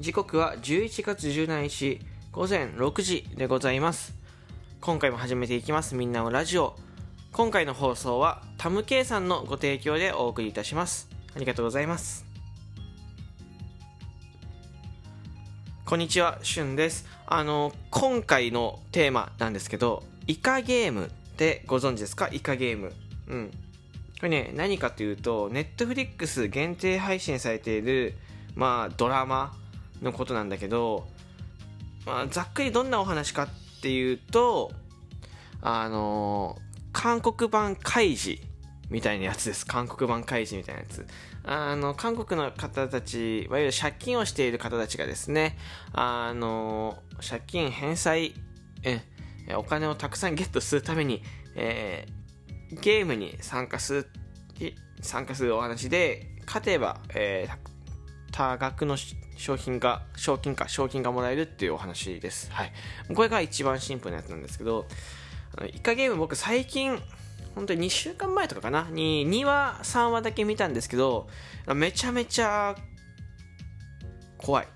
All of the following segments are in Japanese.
時刻は11月17日午前6時でございます。今回も始めていきますみんなのラジオ。今回の放送はタムケイさんのご提供でお送りいたします。ありがとうございます。こんにちはしゅんです。あの今回のテーマなんですけどイカゲームってご存知ですか？イカゲーム。うん。これね何かというとネットフリックス限定配信されているまあドラマのことなんだけど、まあ、ざっくりどんなお話かっていうとあの韓国版カイジみたいなやつです。韓国版カイジみたいなやつ。あの韓国の方たちいわゆる借金をしている方たちがですねあの借金返済えお金をたくさんゲットするために、えー、ゲームに参加する参加するお話で勝てば、えー、多額の商品が、賞金か、賞金がもらえるっていうお話です。はい。これが一番シンプルなやつなんですけど、イカゲーム僕最近、本当に2週間前とかかな？に2話、3話だけ見たんですけど、めちゃめちゃ怖い。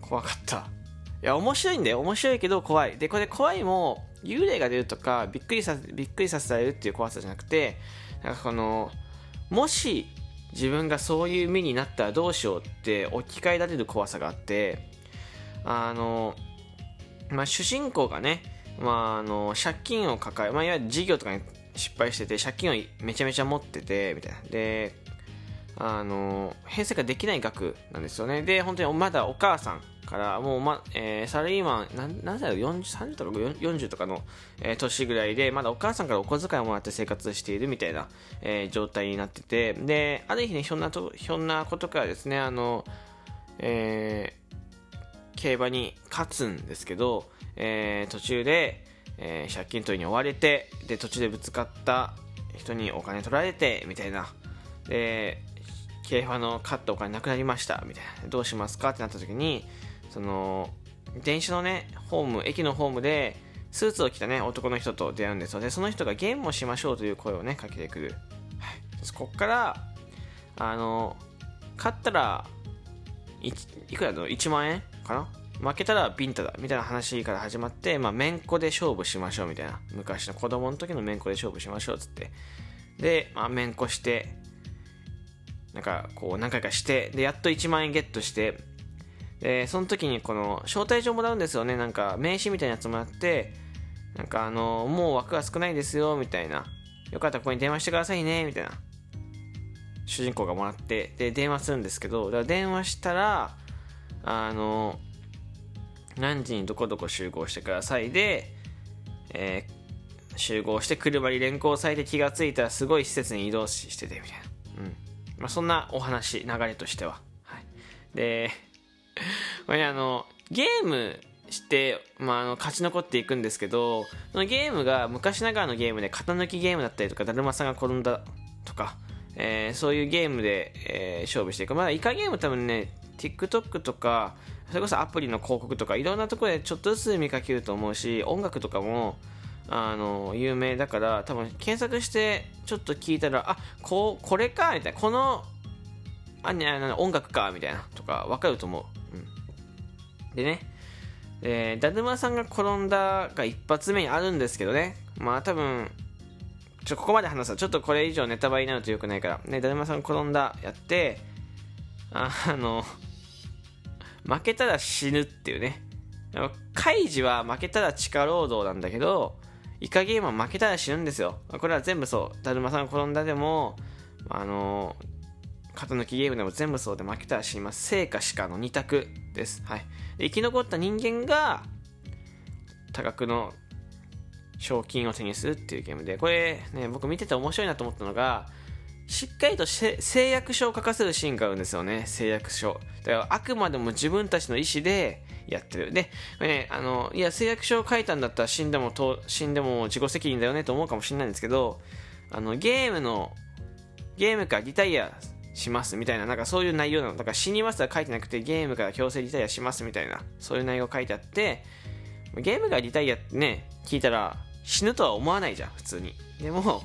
怖かった。いや、面白いんだよ。面白いけど怖い。で、これ怖いも、幽霊が出るとか、びっくりさせ、びっくりさせられるっていう怖さじゃなくて、なんかこの、もし自分がそういう身になったらどうしようって置き換えられる怖さがあってあの、まあ、主人公がね、まあ、あの借金を抱え、まあ、いわゆる事業とかに失敗してて借金をめちゃめちゃ持っててみたいな。であの返済ができない額なんですよね。で本当にまだお母さんからもう、まえー、サラリーマン何何歳だろう？30とか40とかの、えー、年ぐらいでまだお母さんからお小遣いをもらって生活しているみたいな、えー、状態になってて。である日ねひょんなとひょんなことからですねあの、えー、競馬に勝つんですけど、えー、途中で、えー、借金取りに追われてで途中でぶつかった人にお金取られてみたいな。で競馬の勝ったお金なくなりましたみたいなどうしますかってなった時にその電車のねホーム駅のホームでスーツを着たね男の人と出会うんですよでその人がゲームをしましょうという声をねかけてくる、はい、こっからあの勝ったらいいくらの1万円かな負けたらビンタだみたいな話から始まって、まあ、めんこで勝負しましょうみたいな昔の子供の時のめんこで勝負しましょうっつってで、まあ、めんこしてなんかこう何回かしてでやっと1万円ゲットしてでその時にこの招待状もらうんですよね。なんか名刺みたいなやつもらってなんかあのもう枠が少ないですよみたいな。よかったらここに電話してくださいねみたいな。主人公がもらってで電話するんですけどだから電話したらあの何時にどこどこ集合してください。で、えー、集合して車に連行されて気がついたらすごい施設に移動しててみたいな、うん。まあ、そんなお話流れとしては、はい、でこれ、ね、あのゲームして、まあ、あの勝ち残っていくんですけどそのゲームが昔ながらのゲームで型抜きゲームだったりとかだるまさんが転んだとか、えー、そういうゲームで、えー、勝負していく。まだイカゲーム多分ね TikTok とかそれこそアプリの広告とかいろんなところでちょっとずつ見かけると思うし音楽とかもあの有名だから多分検索してちょっと聞いたらあこうこれかみたいなこのあ音楽かみたいなとか分かると思う。でね、えー、だるまさんが転んだが一発目にあるんですけどね、まあ多分、ちょ、ここまで話すと、ちょっとこれ以上ネタバレになると良くないから、ね、だるまさん転んだ、やって、あの、負けたら死ぬっていうね。カイジは負けたら地下労働なんだけど、イカゲームは負けたら死ぬんですよ。これは全部そう。だるまさんが転んだでも、あの型抜きゲームでも全部そうで負けたら死にます。生か死かの2択です。はい。生き残った人間が多額の賞金を手にするっていうゲームで、これね、僕見てて面白いなと思ったのが、しっかりと誓約書を書かせるシーンがあるんですよね、誓約書。だからあくまでも自分たちの意思でやってる。で、これね、あの、いや、誓約書を書いたんだったら死んでもと、死んでも自己責任だよねと思うかもしれないんですけど、あの、ゲームの、ゲームかリタイアしますみたいな、なんかそういう内容なの。だから死にますは書いてなくて、ゲームから強制リタイアしますみたいな、そういう内容書いてあって、ゲームがリタイアってね、聞いたら死ぬとは思わないじゃん、普通に。でも、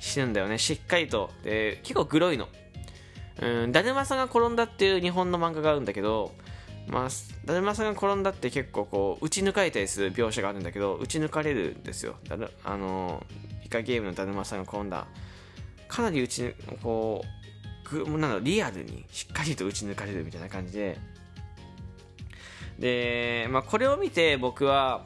死ぬんだよね、しっかりと。で、結構グロいの。うん、だるまさんが転んだっていう日本の漫画があるんだけど、まあ、だるまさんが転んだって結構こう打ち抜かれたりする描写があるんだけど打ち抜かれるんですよ。だるあのイカゲームのだるまさんが転んだ。かなり打ちこうぐなんリアルにしっかりと打ち抜かれるみたいな感じで。で、まあ、これを見て僕は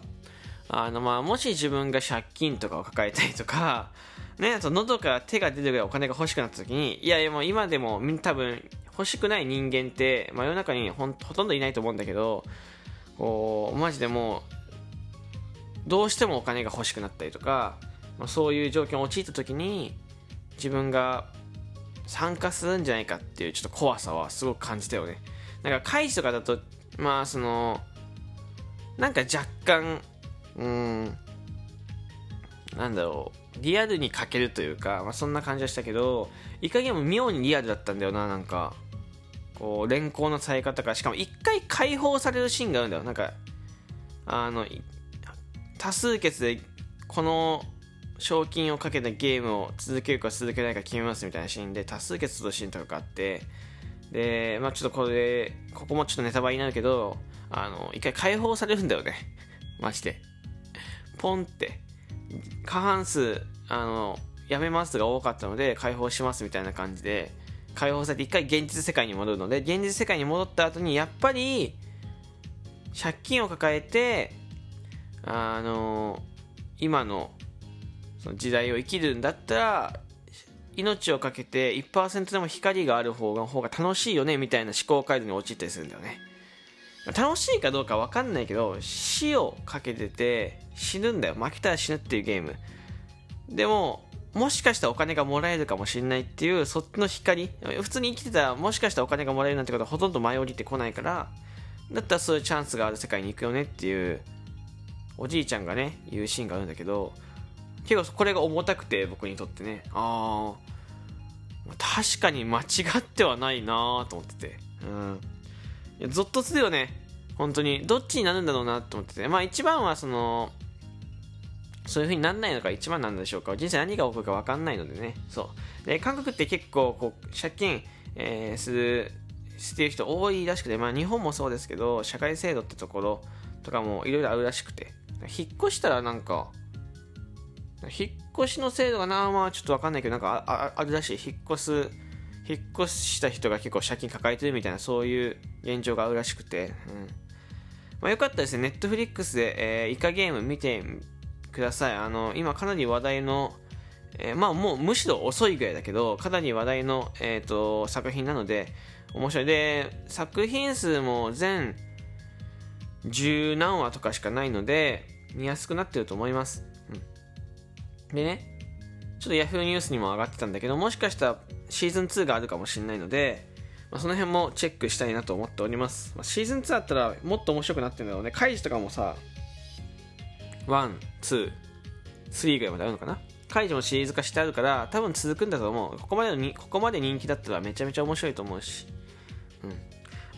あのまあもし自分が借金とかを抱えたりとかね、あと喉から手が出るぐらいお金が欲しくなった時にいやいやもう今でも多分欲しくない人間って、まあ、世の中にほんほとんどいないと思うんだけどこうマジでもうどうしてもお金が欲しくなったりとか、まあ、そういう状況に陥った時に自分が参加するんじゃないかっていうちょっと怖さはすごく感じたよね。なんか会議とかだとまあそのなんか若干うんなんだろうリアルに欠けるというか、まあ、そんな感じはしたけどイカゲーム妙にリアルだったんだよななんか。こう連行のされ方がしかも一回解放されるシーンがあるんだよ。なんかあの多数決でこの賞金をかけたゲームを続けるか続けないか決めますみたいなシーンで多数決するシーンとかがあってでまあちょっとこれここもちょっとネタバレになるけどあの一回解放されるんだよね。マジで。ポンって。過半数あのやめますが多かったので解放しますみたいな感じで解放されて一回現実世界に戻るので現実世界に戻った後にやっぱり借金を抱えてあの今のその時代を生きるんだったら命を懸けて1%でも光がある方が方が楽しいよねみたいな思考回路に陥ったりするんだよね。楽しいかどうか分かんないけど死をかけてて死ぬんだよ。負けたら死ぬっていうゲーム。でももしかしたらお金がもらえるかもしれないっていうそっちの光普通に生きてたらもしかしたらお金がもらえるなんてことはほとんど前降りてこないからだったらそういうチャンスがある世界に行くよねっていうおじいちゃんがね言うシーンがあるんだけど結構これが重たくて僕にとってねああ確かに間違ってはないなと思ってて。うん。いやゾッとするよね。本当に。どっちになるんだろうなと思ってて。まあ一番はそのそういう風になんないのが一番なんでしょうか。人生何が起こるか分かんないのでね。そう。で韓国って結構こう借金、えー、するしてる人多いらしくてまあ日本もそうですけど社会制度ってところとかもいろいろあるらしくて。引っ越したらなんか引っ越しの制度がなまあちょっと分かんないけどなんかああるらしい。引っ越す引っ越した人が結構借金抱えてるみたいなそういう現状があるらしくて、うん。まあ、よかったですね。ネットフリックスで、えー、イカゲーム見てください。あの、今かなり話題の、えー、まあもうむしろ遅いぐらいだけど、かなり話題の、えーと、作品なので、面白い。で、作品数も全十何話とかしかないので、見やすくなってると思います。うん。でね、ちょっと Yahoo ニュースにも上がってたんだけど、もしかしたらシーズン2があるかもしれないので、まあ、その辺もチェックしたいなと思っております。ま、シーズン2だったらもっと面白くなってるんだろうね。カイジとかもさ、1、2、3ぐらいまであるのかな？解除もシリーズ化してあるから多分続くんだと思う。ここまでのにここまで人気だったらめちゃめちゃ面白いと思うし。うん。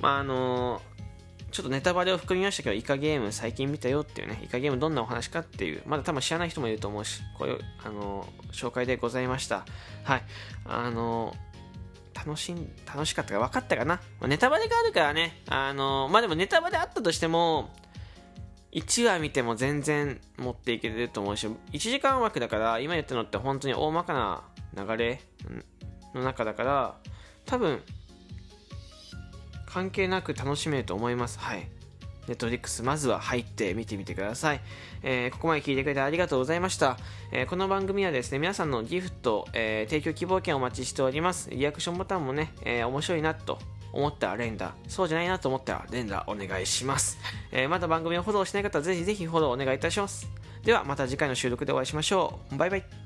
まああのー、ちょっとネタバレを含みましたけどイカゲーム最近見たよっていうね。イカゲームどんなお話かっていう。まだ多分知らない人もいると思うし。こういうあのー、紹介でございました。はい。あのー、楽しん楽しかったか分かったかな、まあ、ネタバレがあるからね。あのまあでもネタバレあったとしても1話見ても全然持っていけると思うし1時間枠だから今言ったのって本当に大まかな流れの中だから多分関係なく楽しめると思います。はい。ネットリックスまずは入って見てみてください、えー、ここまで聞いてくれてありがとうございました、えー、この番組はですね皆さんのギフト、えー、提供希望券をお待ちしております。リアクションボタンもね、え面白いなと思ったら連打、そうじゃないなと思ったら連打お願いします。えー、まだ番組をフォローしない方はぜひぜひフォローお願いいたします。ではまた次回の収録でお会いしましょう。バイバイ。